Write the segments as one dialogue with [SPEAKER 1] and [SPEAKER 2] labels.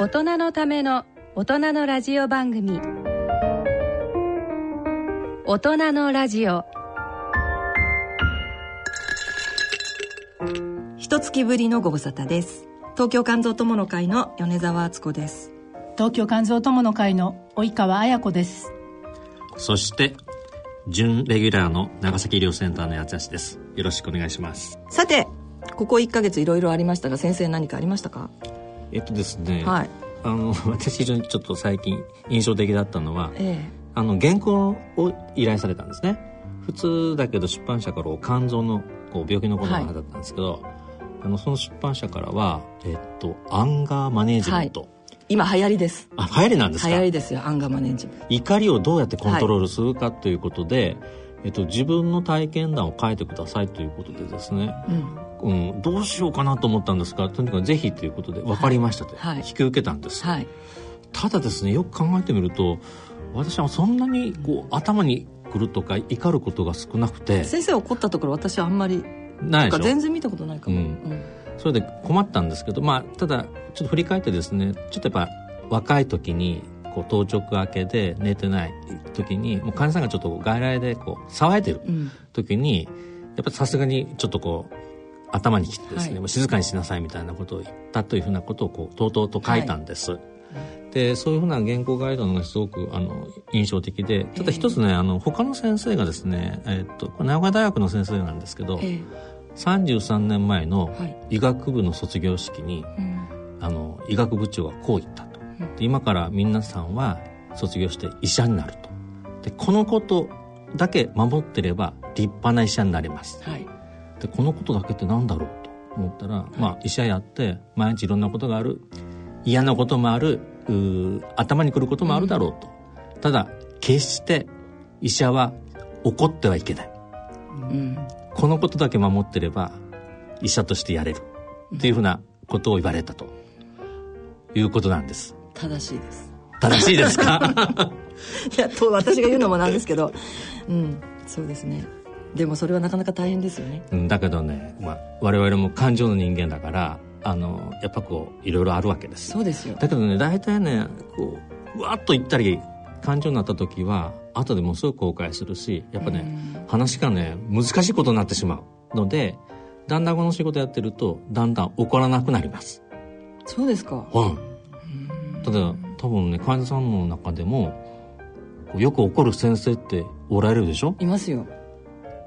[SPEAKER 1] 大人のための大人のラジオ番組。大人のラジオ。
[SPEAKER 2] 一月ぶりのご無沙汰です。東京肝臓友の会の米澤敦子です。
[SPEAKER 3] 東京肝臓友の会の及川綾子です。
[SPEAKER 4] そして準レギュラーの長崎医療センターの八橋です。よろしくお願いします。
[SPEAKER 2] さてここ1か月いろいろありましたが先生何かありましたか？
[SPEAKER 4] えっとですね、
[SPEAKER 2] はい
[SPEAKER 4] あの 私非常にちょっと最近印象的だったのは
[SPEAKER 2] え
[SPEAKER 4] あの原稿を依頼されたんですね。普通だけど出版社から肝臓のこう病気のことがだったんですけど、あのその出版社からは、えっと、アンガーマネージメント、
[SPEAKER 2] え今流行りです。
[SPEAKER 4] あ流行りなんですか？
[SPEAKER 2] 流行りですよアンガーマネージメント。
[SPEAKER 4] 怒りをどうやってコントロールするかということで、えっと、自分の体験談を書いてくださいということでですね、
[SPEAKER 2] うん
[SPEAKER 4] うん、どうしようかなと思ったんですがとにかくぜひということで分かりましたと、
[SPEAKER 2] はい。
[SPEAKER 4] 引き受けたんです、
[SPEAKER 2] はい。
[SPEAKER 4] ただですねよく考えてみると私はそんなにこう頭にくるとか怒ることが少なくて
[SPEAKER 2] 先生怒ったところ私はあんまり
[SPEAKER 4] ないでしょ？
[SPEAKER 2] 全然見たことないかも、
[SPEAKER 4] うん。
[SPEAKER 2] うん。
[SPEAKER 4] それで困ったんですけどまあただちょっと振り返ってですねちょっとやっぱ若い時にこう当直明けで寝てない時にもう患者さんがちょっと外来でこう騒いでる
[SPEAKER 2] うん。
[SPEAKER 4] 時にやっぱさすがにちょっとこう頭にきてですね、
[SPEAKER 2] はい。
[SPEAKER 4] もう静かにしなさいみたいなことを言ったというふうなことをこうとうとうと書いたんです、でそういうふうな原稿ガイドのがすごくあの印象的でただ一つね、あの他の先生がですね、えっとこれ名古屋大学の先生なんですけど、
[SPEAKER 2] え
[SPEAKER 4] 33年前の
[SPEAKER 2] はい。
[SPEAKER 4] 医学部の卒業式に、
[SPEAKER 2] えうん。
[SPEAKER 4] あの医学部長がこう言ったと、で今から皆さんは卒業して医者になると。でこのことだけ守ってれば立派な医者になれます。
[SPEAKER 2] はい
[SPEAKER 4] でこのことだけってなんだろうと思ったら、まあ医者やって毎日いろんなことがある嫌なこともある頭にくることもあるだろうと、ただ決して医者は怒ってはいけない。
[SPEAKER 2] うん。
[SPEAKER 4] このことだけ守ってれば医者としてやれる。っていうふうなことを言われたと。いうことなんです。
[SPEAKER 2] 正しいです。
[SPEAKER 4] 正しいですか？
[SPEAKER 2] いやと私が言うのもなんですけど。うん。そうですねでもそれはなかなか大変ですよね。
[SPEAKER 4] うんだけどね、まあ、我々も感情の人間だからあのやっぱこういろいろあるわけです。
[SPEAKER 2] そうですよ。
[SPEAKER 4] だけどね大体ねこううわっと言ったり感情になった時は後でもうすぐ後悔するしやっぱね、話がね難しいことになってしまうのでだんだんこの仕事やってるとだんだん怒らなくなります。
[SPEAKER 2] そうですか。
[SPEAKER 4] はい。ただ多分ね患者さんの中でもよく怒る先生っておられるでしょ？
[SPEAKER 2] いますよ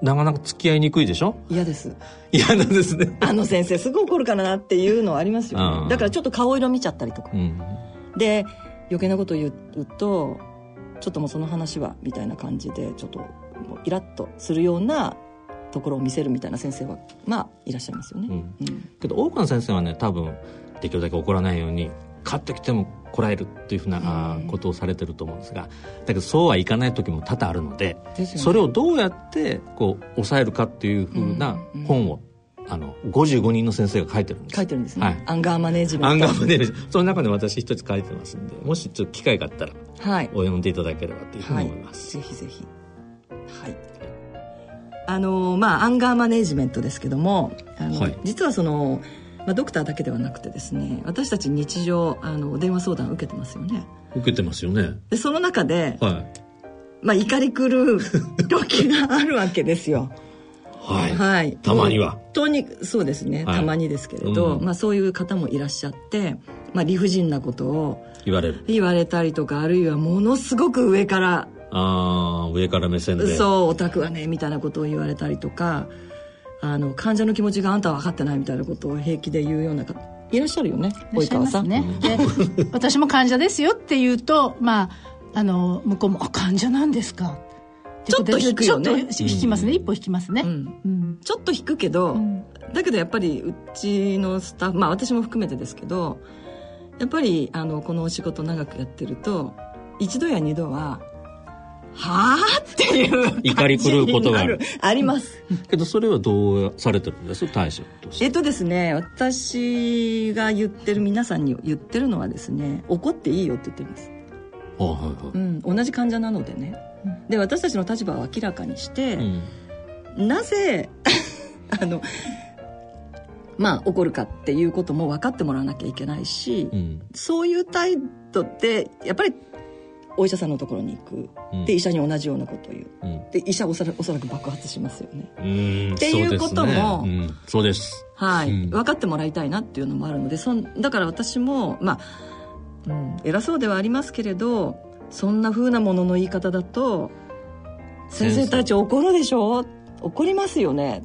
[SPEAKER 4] なかなか付き合いにくいでしょ？
[SPEAKER 2] 嫌です。
[SPEAKER 4] 嫌なんですね。
[SPEAKER 2] あの先生すぐ怒るからなっていうのはありますよ。
[SPEAKER 4] うん。
[SPEAKER 2] ねだからちょっと顔色見ちゃったりとか。
[SPEAKER 4] うん。
[SPEAKER 2] で余計なこと言うとちょっともうその話はみたいな感じでちょっとイラッとするようなところを見せるみたいな先生はまあいらっしゃいますよね、
[SPEAKER 4] うん。
[SPEAKER 2] うん。
[SPEAKER 4] けど多くの先生はね多分できるだけ怒らないように勝ってきてもこらえるっていうふうな、ことをされてると思うんですがだけどそうはいかない時も多々あるので
[SPEAKER 2] ね。
[SPEAKER 4] それをどうやってこう抑えるかっていうふうな本を、あの55人の先生が書いてるんです。
[SPEAKER 2] 書いてるんですね、
[SPEAKER 4] はい。
[SPEAKER 2] アンガーマネージメント。
[SPEAKER 4] アンガーマネージその中で私一つ書いてますんでもしちょっと機会があったら
[SPEAKER 2] はい。
[SPEAKER 4] お読んでいただければというふう
[SPEAKER 2] はい
[SPEAKER 4] に思います、
[SPEAKER 2] ぜひぜひ。はい。あのまあアンガーマネージメントですけどもあの、
[SPEAKER 4] はい。
[SPEAKER 2] 実はその、まあ、ドクターだけではなくてですね私たち日常あの電話相談を受けてますよね。
[SPEAKER 4] 受けてますよね。
[SPEAKER 2] でその中で、
[SPEAKER 4] はい。
[SPEAKER 2] まあ、怒り狂う 時があるわけですよ。
[SPEAKER 4] はい、
[SPEAKER 2] はい。
[SPEAKER 4] たまには。
[SPEAKER 2] 本当にそうですね、
[SPEAKER 4] はい。
[SPEAKER 2] たまにですけれど、
[SPEAKER 4] うん。
[SPEAKER 2] まあ、そういう方もいらっしゃって、まあ、理不尽なことを
[SPEAKER 4] 言われる。
[SPEAKER 2] 言われたりとかあるいはものすごく上から
[SPEAKER 4] ああ上から目線で。
[SPEAKER 2] そうオタクはねみたいなことを言われたりとかあの患者の気持ちがあんたは分かってないみたいなことを平気で言うような方いらっしゃるよね
[SPEAKER 3] いらっしゃいますね。で 私も患者ですよって言うとまああの向こうも「あ患者なんですか」
[SPEAKER 2] ちょっと引くよね。
[SPEAKER 3] ちょっと引きますね、一歩引きますね、
[SPEAKER 2] うん。
[SPEAKER 3] うん。
[SPEAKER 2] ちょっと引くけど、
[SPEAKER 3] ん。
[SPEAKER 2] だけどやっぱりうちのスタッフまあ私も含めてですけどやっぱりあのこのお仕事長くやってると一度や二度は「はあ?」っていう
[SPEAKER 4] 怒り狂うことがある
[SPEAKER 2] あります。
[SPEAKER 4] けどそれはどうされてるんです対処として。
[SPEAKER 2] えっとですね私が言ってる皆さんに言ってるのはですね怒っていいよって言ってます。
[SPEAKER 4] あはいはい。
[SPEAKER 2] うん、同じ患者なのでね、で私たちの立場を明らかにして、
[SPEAKER 4] うん。
[SPEAKER 2] なぜ あのまあ怒るかっていうことも分かってもらわなきゃいけないし、
[SPEAKER 4] うん。
[SPEAKER 2] そういう態度ってやっぱりお医者さんのところに行く、
[SPEAKER 4] うん。
[SPEAKER 2] で医者に同じようなことを言う。
[SPEAKER 4] うん。
[SPEAKER 2] で医者はおそらおそらく爆発しますよね。
[SPEAKER 4] うん
[SPEAKER 2] っていうことも
[SPEAKER 4] そうですね。
[SPEAKER 2] はい、
[SPEAKER 4] うん。
[SPEAKER 2] 分かってもらいたいなっていうのもあるのでそんだから私もまあ、うん、偉そうではありますけれどそんな風なものの言い方だと先生たち怒るでしょ？怒りますよね。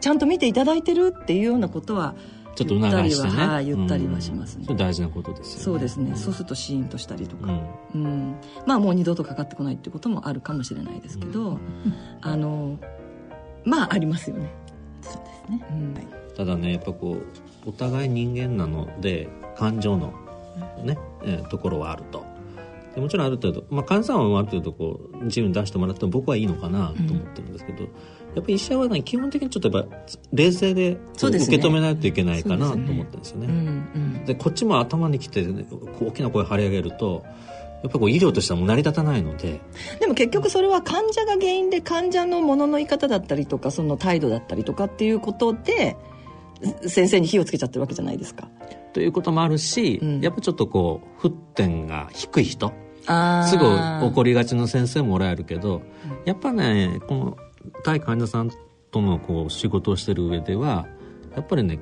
[SPEAKER 2] ちゃんと見ていただいてるっていうようなことは
[SPEAKER 4] ちょっと促してね。
[SPEAKER 2] 言ったりははい言ったりはしますね。
[SPEAKER 4] うん。大事なことですよね。
[SPEAKER 2] そうですね。そうするとシーンとしたりとか、
[SPEAKER 4] うん。
[SPEAKER 2] うん、まあもう二度とかかってこないっていうこともあるかもしれないですけど、あのまあありますよね。
[SPEAKER 3] そうですね。
[SPEAKER 2] うん。
[SPEAKER 4] ただねやっぱこうお互い人間なので感情のね、えーところはあると。でもちろんある程度、まあ、患者さんはある程度こう自由に出してもらっても僕はいいのかなと思ってるんですけど、やっぱり医者はね基本的にちょっとやっぱ冷静で
[SPEAKER 2] ね。
[SPEAKER 4] 受け止めないといけないかなと思ってるんですよね。
[SPEAKER 2] うんうん。
[SPEAKER 4] でこっちも頭にきて、ね、大きな声張り上げるとやっぱこう医療としてはもう成り立たないので。
[SPEAKER 2] でも結局それは患者が原因で患者のものの言い方だったりとかその態度だったりとかっていうことで先生に火をつけちゃってるわけじゃないですか。
[SPEAKER 4] ということもあるし、
[SPEAKER 2] うん。
[SPEAKER 4] やっぱちょっとこう沸点が低い人。すぐ怒りがちな先生もおられるけど、やっぱねこの対患者さんとのこう仕事をしてる上ではやっぱりね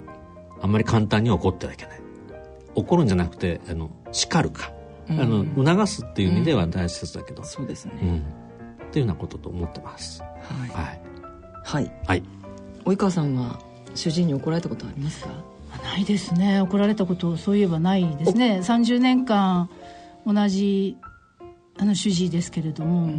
[SPEAKER 4] あんまり簡単に怒ってはいけない。怒るんじゃなくてあの叱るか、
[SPEAKER 2] うん。
[SPEAKER 4] あの促すっていう意味では大切だけど、
[SPEAKER 2] そうですね。
[SPEAKER 4] うん。っていうようなことと思ってます。
[SPEAKER 2] はい。
[SPEAKER 4] はい。
[SPEAKER 2] はい。
[SPEAKER 4] はい。
[SPEAKER 2] 及川さんは主治医に怒られたことありますか？
[SPEAKER 3] ないですね。怒られたことそういえばないですね。30年間同じあの主治医ですけれども、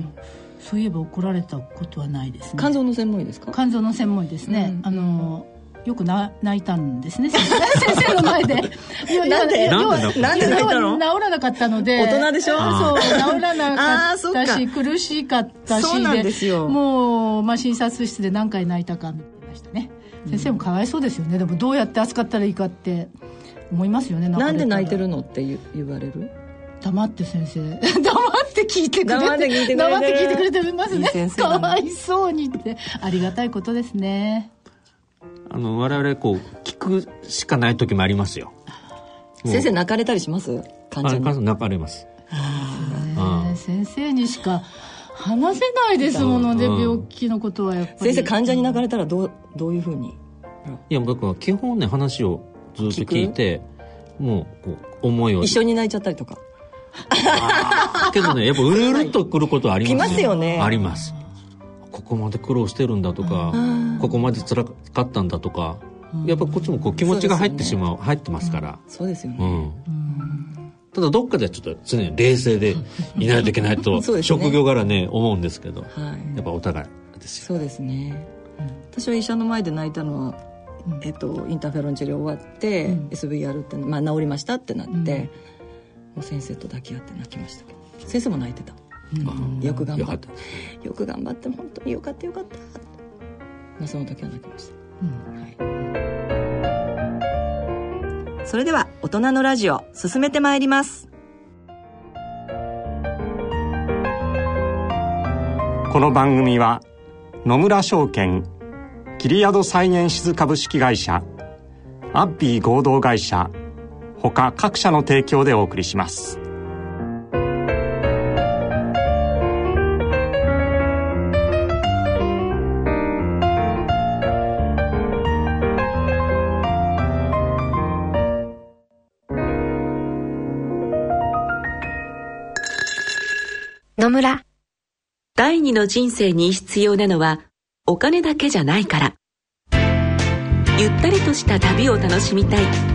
[SPEAKER 3] そういえば怒られたことはないですね。
[SPEAKER 2] 肝臓の専門医ですか？
[SPEAKER 3] 肝臓の専門医ですね、
[SPEAKER 2] うん。
[SPEAKER 3] あのよくな泣いたんですね。先生の前で。
[SPEAKER 2] なんで？
[SPEAKER 3] 要は
[SPEAKER 4] なんで
[SPEAKER 2] なんで泣いたの？
[SPEAKER 3] 治らなかったので。
[SPEAKER 2] 大人でしょ？
[SPEAKER 3] そう治らなか。
[SPEAKER 2] あーそっ
[SPEAKER 3] たし苦しかったしもう、まあ、診察室で何回泣いたか見てましたね。先生もかわいそうですよね。でもどうやって扱ったらいいかって思いますよね。
[SPEAKER 2] なんで泣いて
[SPEAKER 3] る
[SPEAKER 2] るのって言言われる？
[SPEAKER 3] 黙って先生。黙って聞いてくれて。
[SPEAKER 2] 黙って聞いてくれてる。
[SPEAKER 3] 黙って聞いてくれてます
[SPEAKER 2] いい
[SPEAKER 3] ね
[SPEAKER 2] 先生だな。
[SPEAKER 3] かわいそうにって。ありがたいことですね。
[SPEAKER 4] あの我々こう聞くしかない時もありますよ。
[SPEAKER 2] 先生泣かれたりします？患
[SPEAKER 4] あ
[SPEAKER 2] 者に。
[SPEAKER 4] 泣かれます。
[SPEAKER 3] 先生にしか話せないですもので、
[SPEAKER 4] うん。
[SPEAKER 3] 病気のことはやっぱり。
[SPEAKER 2] 先生患者に泣かれたらどうどういうふうに？
[SPEAKER 4] いや僕は基本ね話をずっと聞いてもうこう思いを。
[SPEAKER 2] 一緒に泣いちゃったりとか。
[SPEAKER 4] けどねやっぱうるうるっとくることはあります
[SPEAKER 2] 来ますよね。
[SPEAKER 4] あります。ここまで苦労してるんだとか
[SPEAKER 2] うん。
[SPEAKER 4] ここまで辛かったんだとかやっぱこっちもこう気持ちが入ってしまう入ってますから。
[SPEAKER 2] そうですよね。
[SPEAKER 4] うん。ただどっかではちょっと常に冷静でいないといけないと 職業柄ね思うんですけど
[SPEAKER 2] はい。
[SPEAKER 4] やっぱお互いですよ。
[SPEAKER 2] そうですね。私は医者の前で泣いたのは、えっと、インターフェロン治療終わって、SVR って、まあ、治りましたってなって、先生と抱き合って泣きましたけど。先生も泣いてた、よく頑張っ
[SPEAKER 4] た。た。
[SPEAKER 2] よく頑張って本当によかったよかった、まあ、その時は泣きました、はい、それでは大人のラジオ進めてまいります。
[SPEAKER 5] この番組は野村証券キリヤドサイエンシズ株式会社アッピー合同会社他各社の提供でお送りします
[SPEAKER 6] 野村。第二の人生に必要なのはお金だけじゃないから。ゆったりとした旅を楽しみたい。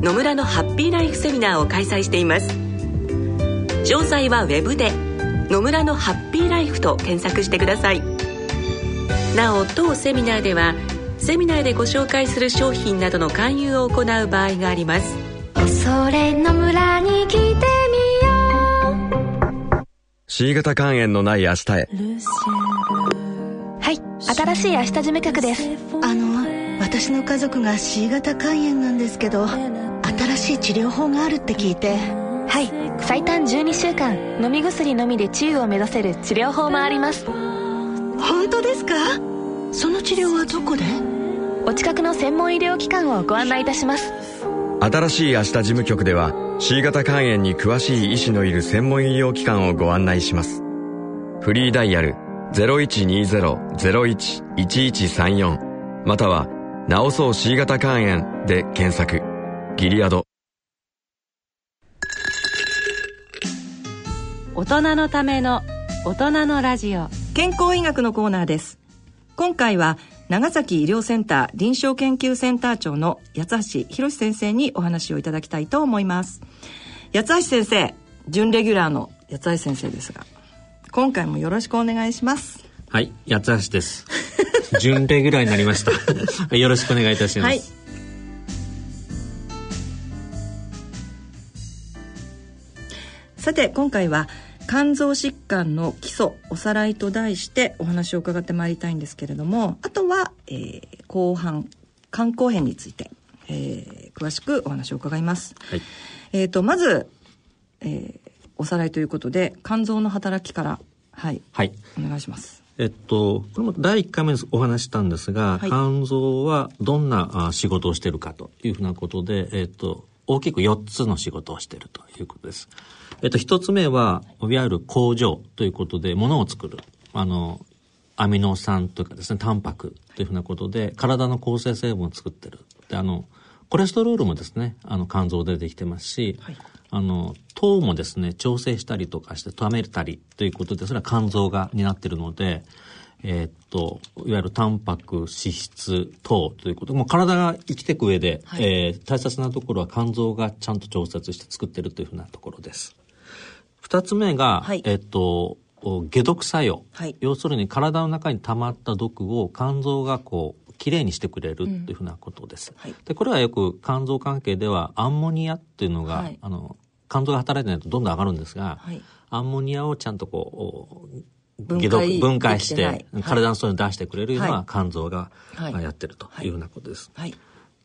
[SPEAKER 6] 野村のハッピーライフセミナーを開催しています。詳細はウェブで「野村のハッピーライフ」と検索してください。なお当セミナーではセミナーでご紹介する商品などの勧誘を行う場合があります。
[SPEAKER 7] 恐れの村に来てみよ
[SPEAKER 8] う。C 型肝炎のない明日へ。
[SPEAKER 9] はい新しい明日事務局です。
[SPEAKER 10] あの私の家族が C 型肝炎なんですけど新しい治療法があるって聞いて。
[SPEAKER 9] はい。最短12週間飲み薬のみで治癒を目指せる治療法もあります。
[SPEAKER 10] 本当ですか？その治療はどこで？
[SPEAKER 9] お近くの専門医療機関をご案内いたします。
[SPEAKER 8] 新しい明日事務局では C 型肝炎に詳しい医師のいる専門医療機関をご案内します。フリーダイヤル0120-01-1134または「治そう C 型肝炎」で検索ギリアド。
[SPEAKER 1] 大人のための大人のラジオ。
[SPEAKER 2] 健康医学のコーナーです。今回は長崎医療センター臨床研究センター長の八橋博先生にお話をいただきたいと思います。八橋先生準レギュラーの八橋先生ですが今回もよろしくお願いします。
[SPEAKER 4] はい八橋です。準レギュラーになりました。よろしくお願いいたします、はい
[SPEAKER 2] さて今回は肝臓疾患の基礎おさらいと題してお話を伺ってまいりたいんですけれどもあとは、えー、後半肝硬変について、えー、詳しくお話を伺います、はい、えーと、まず、えー、おさらいということで肝臓の働きからはい、はい、お願いします。
[SPEAKER 4] えっと、これも第1回目にお話したんですが、はい、肝臓はどんなあ仕事をしているかというふうなことで、えっと、大きく4つの仕事をしているということです。えっと、一つ目は、いわゆる工場ということで、物を作る。あの、アミノ酸というかですね、タンパクというふうなことで、体の構成成分を作ってる。で、あの、コレステロールもですね、あの、肝臓でできてますし、はい、あの、糖もですね、調整したりとかして止めたりということで、それは肝臓が担ってるので、えー、っと、いわゆるタンパク、脂質、糖ということ。もう体が生きていく上で、はい、えー、大切なところは肝臓がちゃんと調節して作ってるというふうなところです。二つ目が、はい、えっと、解毒作用、はい、要するに体の中に溜まった毒を肝臓がこうきれいにしてくれるというふうなことです、うんはい、でこれはよく肝臓関係ではアンモニアっていうのが、はい、あの肝臓が働いてないとどんどん上がるんですが、アンモニアをちゃんとこう解毒分解して体の外に出してくれるのは肝臓がやってるとい。うふうなことです。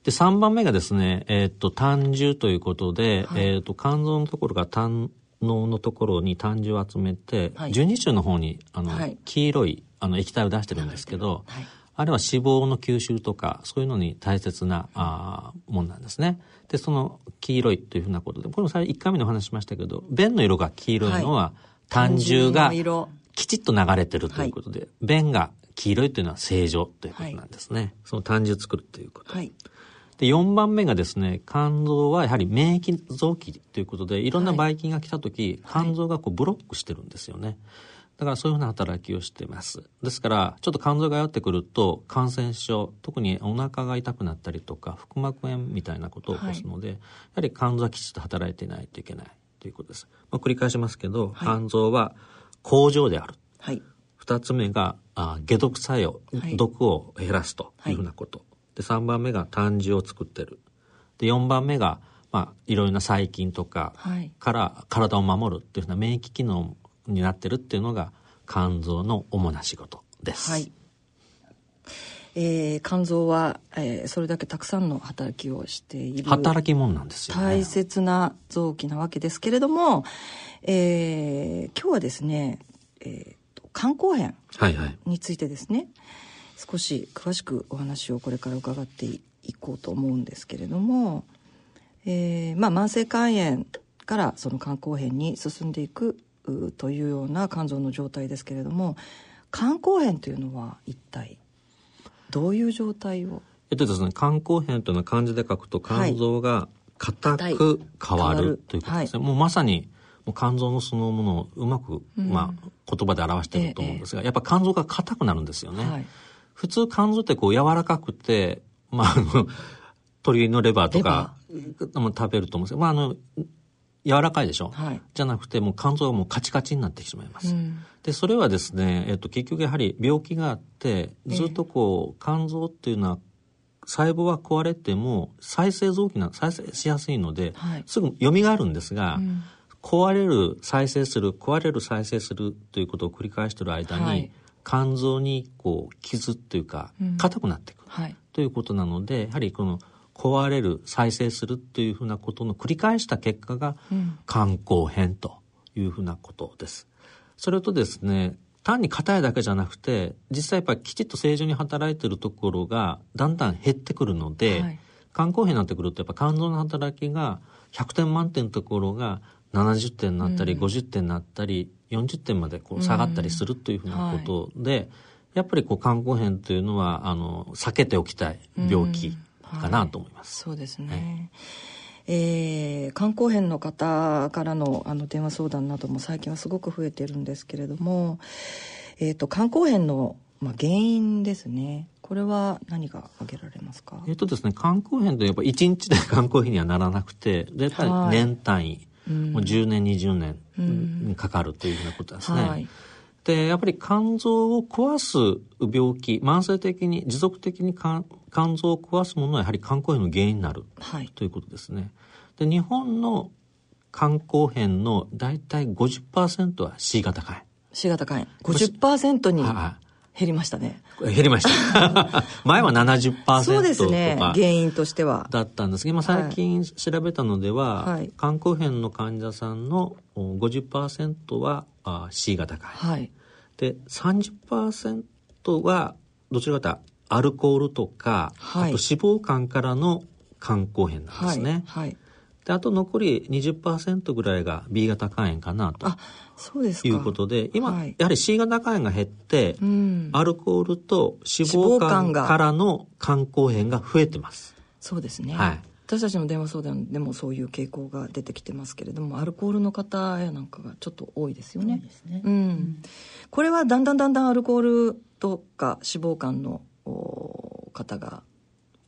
[SPEAKER 4] で、3番目がですね、えっ、と、胆汁ということで、えっ、と、肝臓のところが胆脳のところに胆汁を集めて、はい、十二種の方にあの、はい、黄色いあの液体を出してるんですけど、はい、あれは脂肪の吸収とかそういうのに大切なあもんなんですね。でその黄色いというふうなことでこれも1回目にお話しましたけど便の色が黄色いのは、胆汁がきちっと流れてるということで、便が黄色いというのは正常ということなんですね。その胆汁作るということ。で、4番目がですね、肝臓はやはり免疫臓器ということで、いろんなばい菌が来た時、はい、肝臓がこうブロックしてるんですよね。だからそういうふうな働きをしています。ですから、ちょっと肝臓が弱ってくると、感染症、特にお腹が痛くなったりとか、腹膜炎みたいなことを起こすので、はい、やはり肝臓はきちっと働いていないといけないということです。まあ、繰り返しますけど、はい、肝臓は工場である。はい、2つ目があ解毒作用、毒を減らすというふうなこと。で3番目が胆汁を作ってるで4番目が、まあ、いろいろな細菌とかから体を守るっていうふうな免疫機能になってるっていうのが肝臓の主な仕事です。はい
[SPEAKER 2] えー、肝臓は、えー、それだけたくさんの働きをしている
[SPEAKER 4] 働きもんなんですよ、
[SPEAKER 2] ね、大切な臓器なわけですけれども、えー、今日はですね、えー、肝硬変についてですね、はいはい少し詳しくお話をこれから伺っていこうと思うんですけれども、えー、まあ慢性肝炎からその肝硬変に進んでいくというような肝臓の状態ですけれども肝硬変というのは一体どういう状態を？
[SPEAKER 4] えっとですね肝硬変というのは漢字で書くと肝臓が硬く変わる、ということですね、はい、もうまさにもう肝臓のそのものをうまく、うん、まあ、言葉で表していると思うんですが、ええ、やっぱ肝臓が硬くなるんですよね。はい。普通肝臓ってこう柔らかくて、まあ、あの、鶏のレバーとかも食べると思うんですけど、まあ、あの、柔らかいでしょ、はい、じゃなくてもう肝臓がもうカチカチになってしまいます。うん、でそれはですね、えっと、結局やはり病気があってずっとこう、肝臓っていうのは細胞が壊れても再生臓器な再生しやすいので、
[SPEAKER 2] はい。
[SPEAKER 4] すぐ蘇るんですが、壊れる再生する壊れる再生するということを繰り返している間に、
[SPEAKER 2] はい。
[SPEAKER 4] 肝臓にこう傷というか
[SPEAKER 2] うん。
[SPEAKER 4] 硬くなっていく、
[SPEAKER 2] はい。
[SPEAKER 4] ということなのでやはりこの壊れる再生するというふうなことの繰り返した結果が
[SPEAKER 2] うん。
[SPEAKER 4] 肝硬変というふうなことです。それとですね単に硬いだけじゃなくて実際やっぱりきちっと正常に働いているところがだんだん減ってくるので、
[SPEAKER 2] はい。
[SPEAKER 4] 肝硬変になってくるとやっぱ肝臓の働きが100点満点のところが70点になったり、
[SPEAKER 2] うん。
[SPEAKER 4] 50点になったり40点までこう下がったりするというふうなことで、やっぱりこう肝硬変というのはあの避けておきたい病気かなと思います。
[SPEAKER 2] そうですね、えー肝硬変の方からのあの電話相談なども最近はすごく増えてるんですけれども、えー、と肝硬変の、まあ、原因ですね。これは何が挙げられますか？
[SPEAKER 4] えっとですね、肝硬変ってやっぱ1日で肝硬変にはならなくて、絶対
[SPEAKER 2] はい。
[SPEAKER 4] 年単位、
[SPEAKER 2] うん。
[SPEAKER 4] もう10年、20年かかるというふうなことですね。
[SPEAKER 2] はい
[SPEAKER 4] で、やっぱり肝臓を壊す病気、慢性的に、持続的に肝肝臓を壊すものはやはり肝硬変の原因になる。
[SPEAKER 2] はい。
[SPEAKER 4] ということですね。で、日本の肝硬変の大体50%は C 型肝
[SPEAKER 2] C 型肝炎。50%に減りましたね。
[SPEAKER 4] い。減りました。前は70%
[SPEAKER 2] そうです
[SPEAKER 4] と
[SPEAKER 2] ね。
[SPEAKER 4] か。
[SPEAKER 2] 原因としては。
[SPEAKER 4] だったんですが、今最近調べたのでは、
[SPEAKER 2] はい。
[SPEAKER 4] 肝硬変の患者さんのお50%はあ C 型肝炎。
[SPEAKER 2] はい。
[SPEAKER 4] で、30%はどちらかというとアルコールとか、
[SPEAKER 2] はい。
[SPEAKER 4] あと脂肪肝からの肝硬変なんですね。
[SPEAKER 2] はい、はい、
[SPEAKER 4] で、あと残り20%ぐらいが B 型肝炎かなと
[SPEAKER 2] あそうですか。
[SPEAKER 4] いうことで、今、
[SPEAKER 2] はい。
[SPEAKER 4] やはり C 型肝炎が減って、
[SPEAKER 2] うん。
[SPEAKER 4] アルコールと脂肪
[SPEAKER 2] 肝
[SPEAKER 4] からの肝硬変が増えてます。
[SPEAKER 2] そうですね、
[SPEAKER 4] はい
[SPEAKER 2] 私たちの電話相談でもそういう傾向が出てきてますけれどもアルコールの方やなんかがちょっと多いですよね。
[SPEAKER 3] ですね。
[SPEAKER 2] うん。これはだんだんだんだんアルコールとか脂肪肝のお方が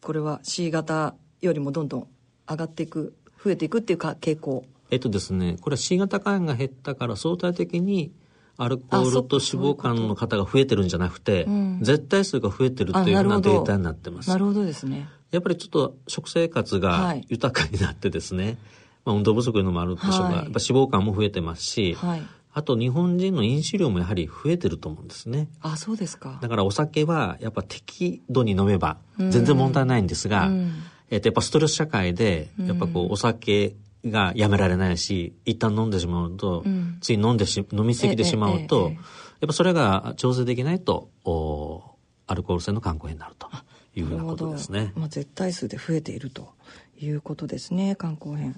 [SPEAKER 2] これは C 型よりもどんどん上がっていく増えていくっていうか傾向。
[SPEAKER 4] えっとですね、これは C 型肝炎が減ったから相対的にアルコールと脂肪肝の方が増えてるんじゃなくて、
[SPEAKER 2] うん。
[SPEAKER 4] 絶対数が増えてるというようなデータになってます。
[SPEAKER 2] なるほど。ですね。
[SPEAKER 4] やっぱりちょっと食生活
[SPEAKER 2] は
[SPEAKER 4] が
[SPEAKER 2] い。
[SPEAKER 4] 豊かになってですね、まあ、運動不足いうのもあるでしょうが、
[SPEAKER 2] はい。
[SPEAKER 4] やっぱ脂肪肝も増えてますし、
[SPEAKER 2] はい。
[SPEAKER 4] あと日本人の飲酒量もやはり増えてると思うんですね。
[SPEAKER 2] あそうですか。
[SPEAKER 4] だからお酒はやっぱ適度に飲めば全然問題ないんですが、
[SPEAKER 2] うん。
[SPEAKER 4] えっとやっぱストレス社会でやっぱこうお酒がやめられないし一旦飲んでしまうと、
[SPEAKER 2] うん。
[SPEAKER 4] つい飲んでし飲みすぎてしまうと、やっぱそれが調整できないとおアルコール性の肝硬変になるというふうなことですね。
[SPEAKER 2] まあ、絶対数で増えているということですね肝硬変。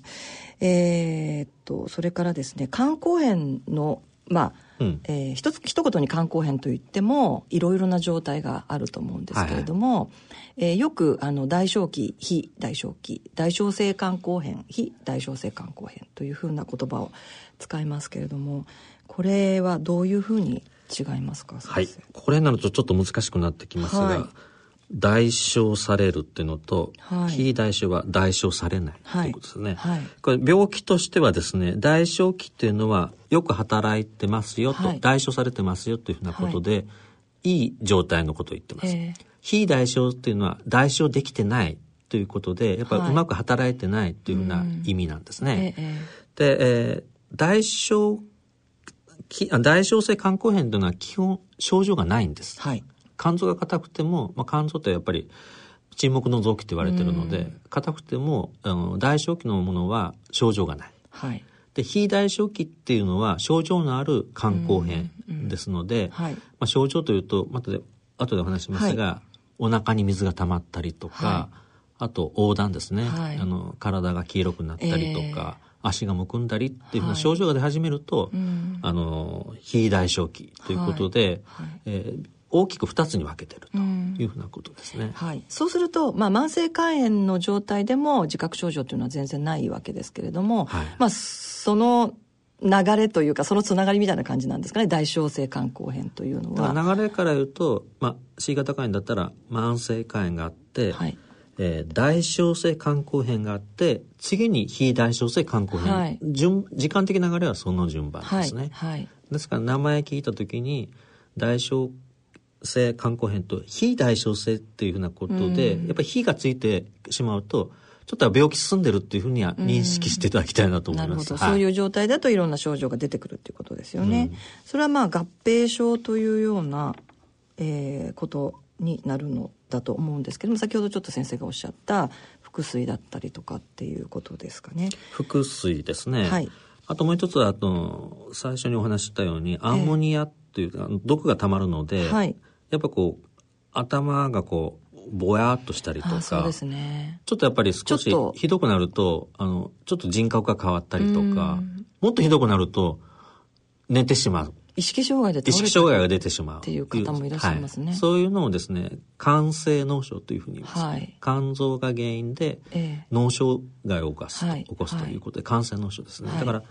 [SPEAKER 2] えーっとそれからですね肝硬変のまあ
[SPEAKER 4] うん。
[SPEAKER 2] えー一つ一言に肝硬変といってもいろいろな状態があると思うんですけれども、えーよくあの大小期非大小期大小性肝硬変非大小性肝硬変というふうな言葉を使いますけれどもこれはどういうふうに違いますか先生？
[SPEAKER 4] はい。これになるとちょっと難しくなってきますが、
[SPEAKER 2] はい
[SPEAKER 4] 代償されるっていうのと、
[SPEAKER 2] はい。
[SPEAKER 4] 非代償は代償されないと
[SPEAKER 2] はい
[SPEAKER 4] いうことですね。
[SPEAKER 2] はい。
[SPEAKER 4] これ病気としてはですね、代償期っていうのはよく働いてますよと、
[SPEAKER 2] はい。
[SPEAKER 4] 代償されてますよというふうなことで、い、い状態のことを言ってます。
[SPEAKER 2] えー
[SPEAKER 4] 非代償っていうのは代償できてないということで、やっぱり
[SPEAKER 2] はい。う
[SPEAKER 4] まく働いてないというふうな意味なんですね。
[SPEAKER 2] えーえ
[SPEAKER 4] で、えー代償代償性肝硬変というのは基本症状がないんです。
[SPEAKER 2] ーはい
[SPEAKER 4] 肝臓が硬くても、まあ、肝臓ってやっぱり沈黙の臓器と言われてるので硬くてもあの代償期のものは症状がない。
[SPEAKER 2] はい。
[SPEAKER 4] で非代償期っていうのは症状のある肝硬変ですので、
[SPEAKER 2] はい。
[SPEAKER 4] まあ、症状というとまたで後でお話しますが、お腹に水が溜まったりとか、
[SPEAKER 2] は
[SPEAKER 4] あと横断ですね、
[SPEAKER 2] はい。
[SPEAKER 4] あの体が黄色くなったりとか、足がむくんだりっていうふうな
[SPEAKER 2] はい。
[SPEAKER 4] 症状が出始めると、
[SPEAKER 2] うん。
[SPEAKER 4] あの非代償期ということで、
[SPEAKER 2] はい。はい。
[SPEAKER 4] えー大きく2つに分けてると
[SPEAKER 2] うん
[SPEAKER 4] いうふうなことですね。
[SPEAKER 2] はい、そうすると、まあ、慢性肝炎の状態でも自覚症状というのは全然ないわけですけれども、
[SPEAKER 4] はい。
[SPEAKER 2] まあ、その流れというかそのつながりみたいな感じなんですかね？大小性肝硬変というの
[SPEAKER 4] だ
[SPEAKER 2] は。
[SPEAKER 4] 流れから言うと、まあ、C 型肝炎だったら慢性肝炎があって、
[SPEAKER 2] はい。
[SPEAKER 4] えー大小性肝硬変があって次に非大小性肝硬変、
[SPEAKER 2] はい。
[SPEAKER 4] 順時間的流れはその順番
[SPEAKER 2] はい
[SPEAKER 4] ですね、
[SPEAKER 2] はい。
[SPEAKER 4] ですから名前聞いた時に大小性肝硬変と非代償性っていうふうなことで、
[SPEAKER 2] うん
[SPEAKER 4] やっぱり非がついてしまうとちょっと病気進んでるっていうふうには認識していただきたいなと思
[SPEAKER 2] ないるほど、
[SPEAKER 4] ます。は
[SPEAKER 2] そういう状態だといろんな症状が出てくるっていうことですよね。それはまあ合併症というような、えーことになるのだと思うんですけども先ほどちょっと先生がおっしゃった腹水だったりとかっていうことですかね。
[SPEAKER 4] 腹水ですね。
[SPEAKER 2] はい
[SPEAKER 4] あともう一つはあの最初にお話ししたようにアンモニアっていう、あの毒がたまるので、
[SPEAKER 2] はい
[SPEAKER 4] やっぱこう頭がこうぼやっとしたりとか
[SPEAKER 2] あそうですね。
[SPEAKER 4] ちょっとやっぱり少しひどくなると、あの、ちょっと人格が変わったりとか
[SPEAKER 2] うん、
[SPEAKER 4] もっとひどくなると、寝てしまう。
[SPEAKER 2] 意識障害で
[SPEAKER 4] 意識障害が出てしまう。
[SPEAKER 2] っていう方もいらっしゃいますね
[SPEAKER 4] はいそういうのをですね、肝性脳症というふうに言います、
[SPEAKER 2] はい
[SPEAKER 4] 肝臓が原因で
[SPEAKER 2] ええ
[SPEAKER 4] 脳障害を起こす,、
[SPEAKER 2] はい
[SPEAKER 4] 起こすということで、肝性脳症ですね。
[SPEAKER 2] はい
[SPEAKER 4] だから、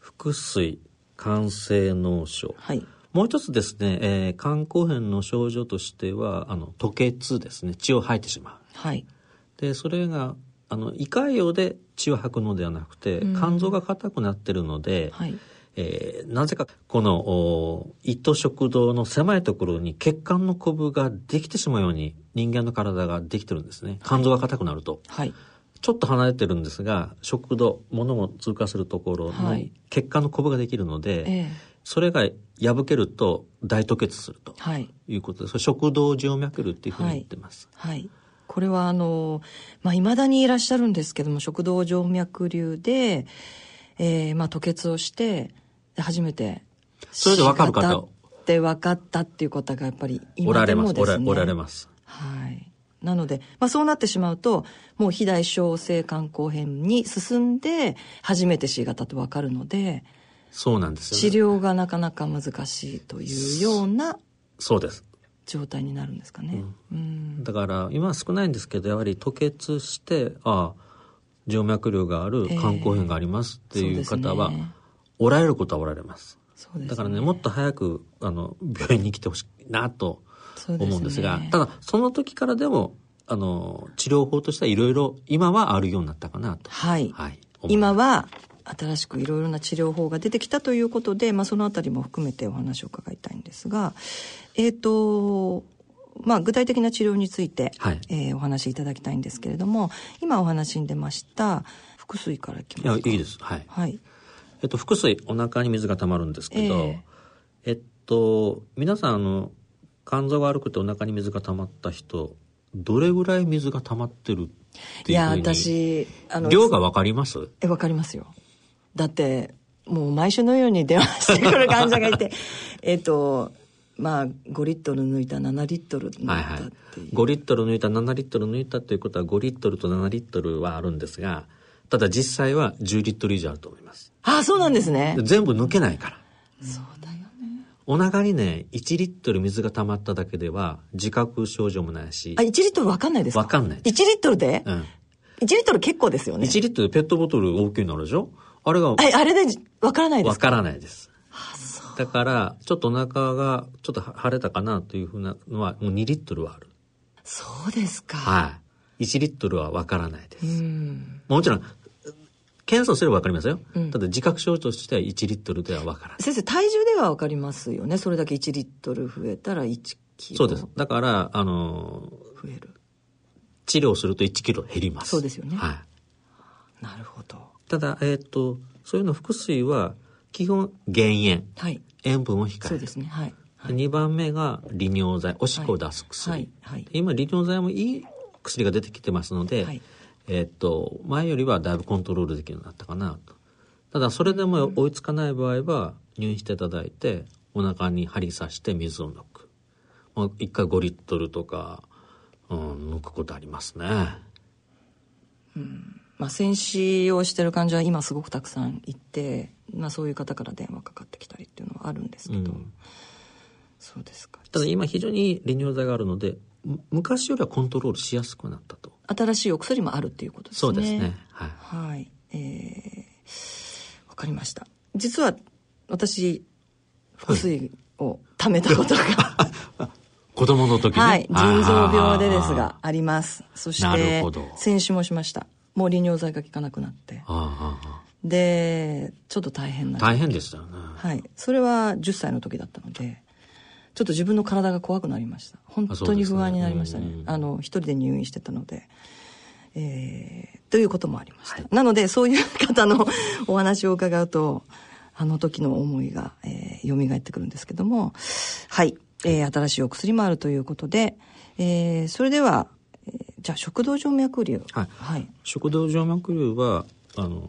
[SPEAKER 4] 腹水、肝性脳症。
[SPEAKER 2] はい。
[SPEAKER 4] もう一つですね、えー肝硬変の症状としては、あの、吐血ですね、血を吐いてしまう。
[SPEAKER 2] はい。
[SPEAKER 4] でそれがあの胃潰瘍で血を吐くのではなくて、
[SPEAKER 2] うん
[SPEAKER 4] 肝臓が硬くなってるので、
[SPEAKER 2] はい。
[SPEAKER 4] えーなぜかこのお胃と食道の狭いところに血管のコブができてしまうように人間の体ができてるんですね肝臓が硬くなると、
[SPEAKER 2] はい。
[SPEAKER 4] ちょっと離れてるんですが食道物を通過するところ
[SPEAKER 2] はい
[SPEAKER 4] に血管のコブができるので、
[SPEAKER 2] ええ
[SPEAKER 4] それが破けると大吐血すると
[SPEAKER 2] はい。
[SPEAKER 4] いうことでそれ食道静脈瘤っていうふうに言ってます、
[SPEAKER 2] はい。これはあの、まあ、未だにいらっしゃるんですけども、食道静脈瘤で、えーまあ、吐血をして、で初めて、
[SPEAKER 4] それで分かる方
[SPEAKER 2] って分かったっていう方がやっぱり今でもです、ね、
[SPEAKER 4] おらおられます
[SPEAKER 2] はい。なので、まあ、そうなってしまうと、もう非代償性肝硬変に進んで、初めて C 型と分かるので、
[SPEAKER 4] そうなんですよ、ね、
[SPEAKER 2] 治療がなかなか難しいというような
[SPEAKER 4] そうです。
[SPEAKER 2] 状態になるんですかね。うん。
[SPEAKER 4] だから今は少ないんですけどやはり吐血してああ静脈瘤がある
[SPEAKER 2] ええ。
[SPEAKER 4] 肝硬変がありますっていう方は、
[SPEAKER 2] ですね。
[SPEAKER 4] おられることはおられます。
[SPEAKER 2] ね。
[SPEAKER 4] だからねもっと早くあの病院に来てほしいなと思うんですがただその時からでもあの治療法としてはいろいろ今はあるようになったかなと、
[SPEAKER 2] はい。
[SPEAKER 4] はい、
[SPEAKER 2] 今は新しくいろいろな治療法が出てきたということで、まあ、そのあたりも含めてお話を伺いたいんですが、えっ、と、まあ、具体的な治療について、
[SPEAKER 4] はい
[SPEAKER 2] えーお話しいただきたいんですけれども、今お話に出ました、腹水からいき
[SPEAKER 4] いや
[SPEAKER 2] ますか？
[SPEAKER 4] いいですはい
[SPEAKER 2] はい。
[SPEAKER 4] えっと、腹水、お腹に水が溜まるんですけど、
[SPEAKER 2] え
[SPEAKER 4] えっと、皆さん、あの、肝臓が悪くてお腹に水が溜まった人、どれぐらい水が溜まってるって
[SPEAKER 2] いや、
[SPEAKER 4] いうふうに
[SPEAKER 2] 私、あの、
[SPEAKER 4] 量がわかります？
[SPEAKER 2] え、わかりますよ。だって、もう毎週のように電話してくる患者がいて、えっと、まあ、5リットル抜いた7リットル抜い
[SPEAKER 4] はいはい
[SPEAKER 2] たっていう。
[SPEAKER 4] 5リットル抜いた7リットル抜いたということは5リットルと7リットルはあるんですがただ実際は10リットル以上あると思います
[SPEAKER 2] ああ、そうなんですね。
[SPEAKER 4] 全部抜けないから
[SPEAKER 2] そうだよね。
[SPEAKER 4] お腹にね1リットル水が溜まっただけでは自覚症状もないし
[SPEAKER 2] あ、1リットルわかんないですか？
[SPEAKER 4] わかんない
[SPEAKER 2] 1リットルで、
[SPEAKER 4] うん、
[SPEAKER 2] ?1 リットル結構ですよね。
[SPEAKER 4] 1リットルペットボトル大きいのあるでしょ？あれが
[SPEAKER 2] ああれでわからないですか？
[SPEAKER 4] わからないです。だからちょっとお腹がちょっと腫れたかなというふうなのはもう2リットルはある。
[SPEAKER 2] そうですか。
[SPEAKER 4] はい。1リットルはわからないです。
[SPEAKER 2] うん。
[SPEAKER 4] もちろん検査をすればわかりますよ、
[SPEAKER 2] うん。
[SPEAKER 4] ただ自覚症状としては1リットルではわからない。
[SPEAKER 2] 先生、体重ではわかりますよね。それだけ1リットル増えたら1キロ。
[SPEAKER 4] そうです。だからあの
[SPEAKER 2] 増える。
[SPEAKER 4] 治療すると1キロ減ります。
[SPEAKER 2] そうですよね。
[SPEAKER 4] はい、
[SPEAKER 2] なるほど。
[SPEAKER 4] ただえっ、とそういうの腹水は基本減塩。
[SPEAKER 2] はい。
[SPEAKER 4] 塩分を控える。
[SPEAKER 2] そうですね。はい。
[SPEAKER 4] で2番目が利尿剤。おしっこを出す薬、
[SPEAKER 2] はい。はい。
[SPEAKER 4] 今利尿剤もいい薬が出てきてますので、
[SPEAKER 2] はい。
[SPEAKER 4] えっと前よりはだいぶコントロールできるようになったかなと。ただそれでも追いつかない場合は入院していただいてお腹に針刺して水を抜く。もう1回5リットルとか、うん、抜くことありますね
[SPEAKER 2] まあ、戦死をしてる患者は今すごくたくさんいて、まあ、そういう方から電話かかってきたりっていうのはあるんですけど、
[SPEAKER 4] うん。
[SPEAKER 2] そうですか。
[SPEAKER 4] ただ今非常に利尿剤があるのでむ昔よりはコントロールしやすくなったと。
[SPEAKER 2] 新しいお薬もあるっていうことですね。
[SPEAKER 4] そうですね。はい。
[SPEAKER 2] はい。えー、わかりました。実は私腹水を溜めたことが。
[SPEAKER 4] 子供の時ね。
[SPEAKER 2] はい。腎臓病でですが
[SPEAKER 4] あ
[SPEAKER 2] あります。そして戦死もしましたもう利尿剤が効かなくなって。でちょっと大変な
[SPEAKER 4] ー大変でしたよね。
[SPEAKER 2] はい。それは10歳の時だったので、ちょっと自分の体が怖くなりました。本当に不安になりましたね。
[SPEAKER 4] ね
[SPEAKER 2] あの一人で入院してたのでえーということもありました、なのでそういう方の お話を伺うとあの時の思いが、えー、蘇ってくるんですけどもはい、えー新しいお薬もあるということで、えーそれでは、えーじゃあ食道静脈瘤。
[SPEAKER 4] はい。
[SPEAKER 2] はい。
[SPEAKER 4] 食道静脈瘤はあの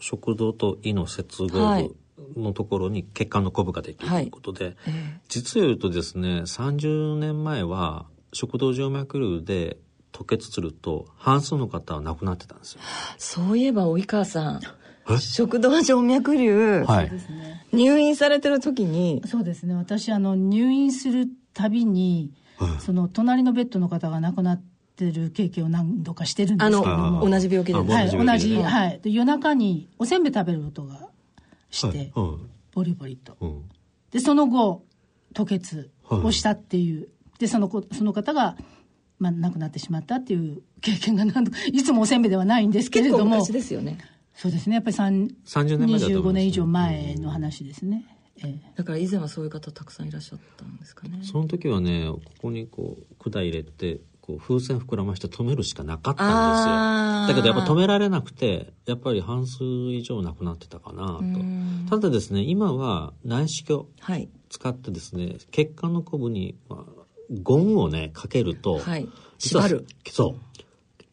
[SPEAKER 4] 食道と胃の接合
[SPEAKER 2] はい。
[SPEAKER 4] 部のところに血管のコブができるということで、
[SPEAKER 2] え
[SPEAKER 4] 実を言うとですね30年前は食道静脈瘤で吐血すると半数の方は亡くなってたんですよ。
[SPEAKER 2] ーそういえば及川さん食道静脈瘤、
[SPEAKER 4] はい。
[SPEAKER 2] 入院されてる時に。
[SPEAKER 3] そうですね。私あの入院するたびに、その隣のベッドの方が亡くなってる経験を何度かしてるんですけども。
[SPEAKER 2] 同じ病気で。
[SPEAKER 4] あ
[SPEAKER 3] はい、同じ、
[SPEAKER 4] 同じ病気で。ね
[SPEAKER 3] はい、で夜中におせんべい食べる音がして、
[SPEAKER 4] うん。
[SPEAKER 3] ボリボリと。
[SPEAKER 4] うん。
[SPEAKER 3] でその後吐血をしたっていう、でその子その方が、まあ、亡くなってしまったっていう経験が何度かいつもおせんべいではないんですけれども。
[SPEAKER 2] 昔ですよね。
[SPEAKER 3] そうですね。やっぱり3
[SPEAKER 4] 30年前だと思
[SPEAKER 3] 25
[SPEAKER 4] います
[SPEAKER 3] 年以上前の話ですね、ええ。
[SPEAKER 2] だから以前はそういう方たくさんいらっしゃったんですかね。
[SPEAKER 4] その時はねここにこう管入れてこう風船膨らまして止めるしかなかったんですよ。だけどやっぱ止められなくてやっぱり半数以上亡くなってたかなと。ただですね今は内視鏡
[SPEAKER 2] はい。
[SPEAKER 4] 使ってですね血管のコブに、まあ、ゴムをねかけると、
[SPEAKER 2] はい。
[SPEAKER 4] 実はそう。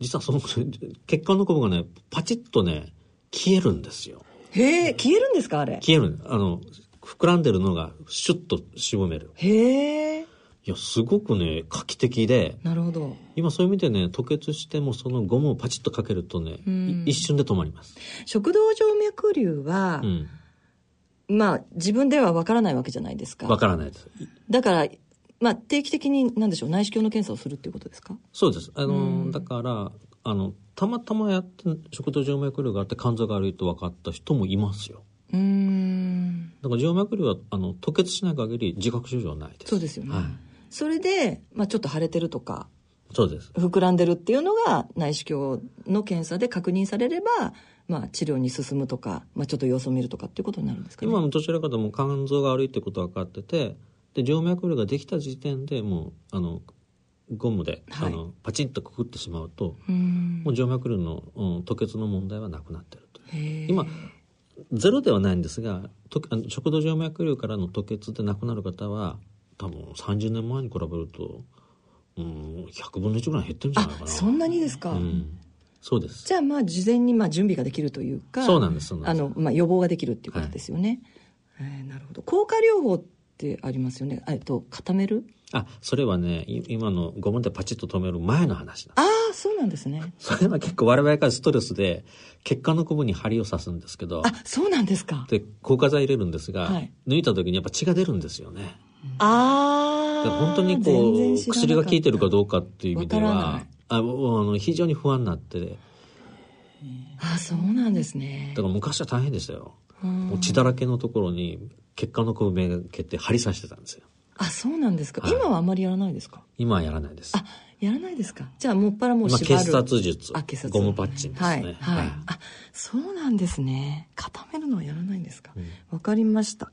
[SPEAKER 4] 実はその血管のコブがねパチッとね消えるんですよ。
[SPEAKER 2] へえ消えるんですかあれ？
[SPEAKER 4] 消える。あの膨らんでるのがシュッと絞める。
[SPEAKER 2] へえ
[SPEAKER 4] いやすごくね画期的で。
[SPEAKER 2] なるほど。
[SPEAKER 4] 今そういう意味でね吐血してもそのゴムをパチッとかけるとね、
[SPEAKER 2] ん。
[SPEAKER 4] い一瞬で止まります、
[SPEAKER 2] 食道静脈瘤は
[SPEAKER 4] う、ん、
[SPEAKER 2] まあ自分ではわからないわけじゃないですか。
[SPEAKER 4] わからないです。
[SPEAKER 2] だからまあ定期的に何でしょう内視鏡の検査をするっていうことですか？
[SPEAKER 4] そうです。あの、だからあのたまたまやって食道静脈瘤があって肝臓が悪いと分かった人もいますよ。
[SPEAKER 2] うーん。
[SPEAKER 4] だから静脈瘤はあの吐血しない限り自覚症状はないです。
[SPEAKER 2] そうですよね、
[SPEAKER 4] はい、
[SPEAKER 2] それで、まあ、ちょっと腫れてるとか
[SPEAKER 4] そうです。
[SPEAKER 2] 膨らんでるっていうのが内視鏡の検査で確認されれば、まあ、治療に進むとか、まあ、ちょっと様子を見るとかっていうことになるんですかね。
[SPEAKER 4] 今もどちらかとも肝臓が悪いってことは分かっててで静脈瘤ができた時点でもうあのゴムで、
[SPEAKER 2] はい。
[SPEAKER 4] あのパチンとくくってしまうと、もう静脈瘤の、うん、吐血の問題はなくなってると今ゼロではないんですが食道静脈瘤からの吐血で亡くなる方は多分30年前に比べると、うん、100分の1ぐらい減ってるんじゃないかな。
[SPEAKER 2] あそんなにですか、
[SPEAKER 4] うん、そうです。
[SPEAKER 2] じゃあまあ事前にまあ準備ができるというか
[SPEAKER 4] そうなんです
[SPEAKER 2] あの、まあ、予防ができるっていうことですよね、えーなるほど。効果療法ってありますよね。えっと固める？
[SPEAKER 4] あそれはねい今のゴムでパチッと止める前の話
[SPEAKER 2] ああそうなんですね。
[SPEAKER 4] それは結構我々からストレスで血管のコブに針を刺すんですけど。
[SPEAKER 2] あそうなんですか。
[SPEAKER 4] で硬化剤入れるんですが、
[SPEAKER 2] はい。
[SPEAKER 4] 抜いた時にやっぱ血が出るんですよね
[SPEAKER 2] ああ
[SPEAKER 4] 本当にこう薬が効いてるかどうかっていう意味ではい。あの非常に不安になって。
[SPEAKER 2] あそうなんですね。
[SPEAKER 4] だから昔は大変でしたよ。もう血だらけのところに血管のコブめがけて針刺してたんですよ。
[SPEAKER 2] あそうなんですか、
[SPEAKER 4] はい。
[SPEAKER 2] 今はあんまりやらないですか？
[SPEAKER 4] 今はやらないです。
[SPEAKER 2] あやらないですか。じゃあもっぱらもう
[SPEAKER 4] 今
[SPEAKER 2] 縛る。
[SPEAKER 4] 結紮術。
[SPEAKER 2] あ結紮
[SPEAKER 4] ゴムパッチンですね。
[SPEAKER 2] はいはい、
[SPEAKER 4] はい。
[SPEAKER 2] あそうなんですね。固めるのはやらないんですか？
[SPEAKER 4] うん。
[SPEAKER 2] わ、かりました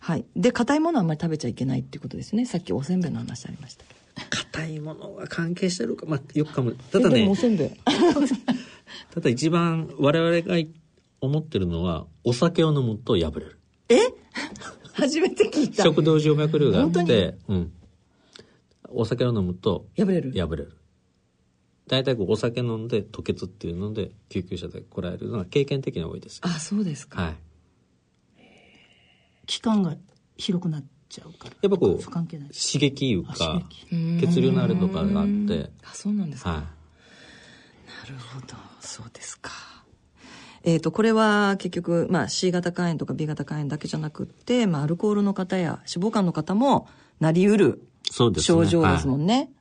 [SPEAKER 2] はい。で硬いものはあんまり食べちゃいけないっていうことですね。さっきおせんべいの話ありましたけど。
[SPEAKER 4] 硬いものが関係してるか。まあよくかも。ただ
[SPEAKER 2] えでも
[SPEAKER 4] ね
[SPEAKER 2] おせんべい。
[SPEAKER 4] ただ一番我々が思ってるのはお酒を飲むと破れる。
[SPEAKER 2] 初めて聞いた。
[SPEAKER 4] 食道静脈瘤があって、うん、お酒を飲むと
[SPEAKER 2] 破れる。
[SPEAKER 4] 破れる。大体こうお酒飲んで吐血っていうので救急車で来られるのが経験的に多いです。
[SPEAKER 2] あそうですか、
[SPEAKER 4] はい
[SPEAKER 3] 期間が広くなっちゃうから
[SPEAKER 4] やっぱこう刺激いう
[SPEAKER 3] あ
[SPEAKER 4] か血流のあるとかがあって。
[SPEAKER 2] あそうなんですか、
[SPEAKER 4] は
[SPEAKER 2] なるほど。そうですか。えー、とこれは結局、まあ、C 型肝炎とか B 型肝炎だけじゃなくって、まあ、アルコールの方や脂肪肝の方もなりうる症状ですもんね、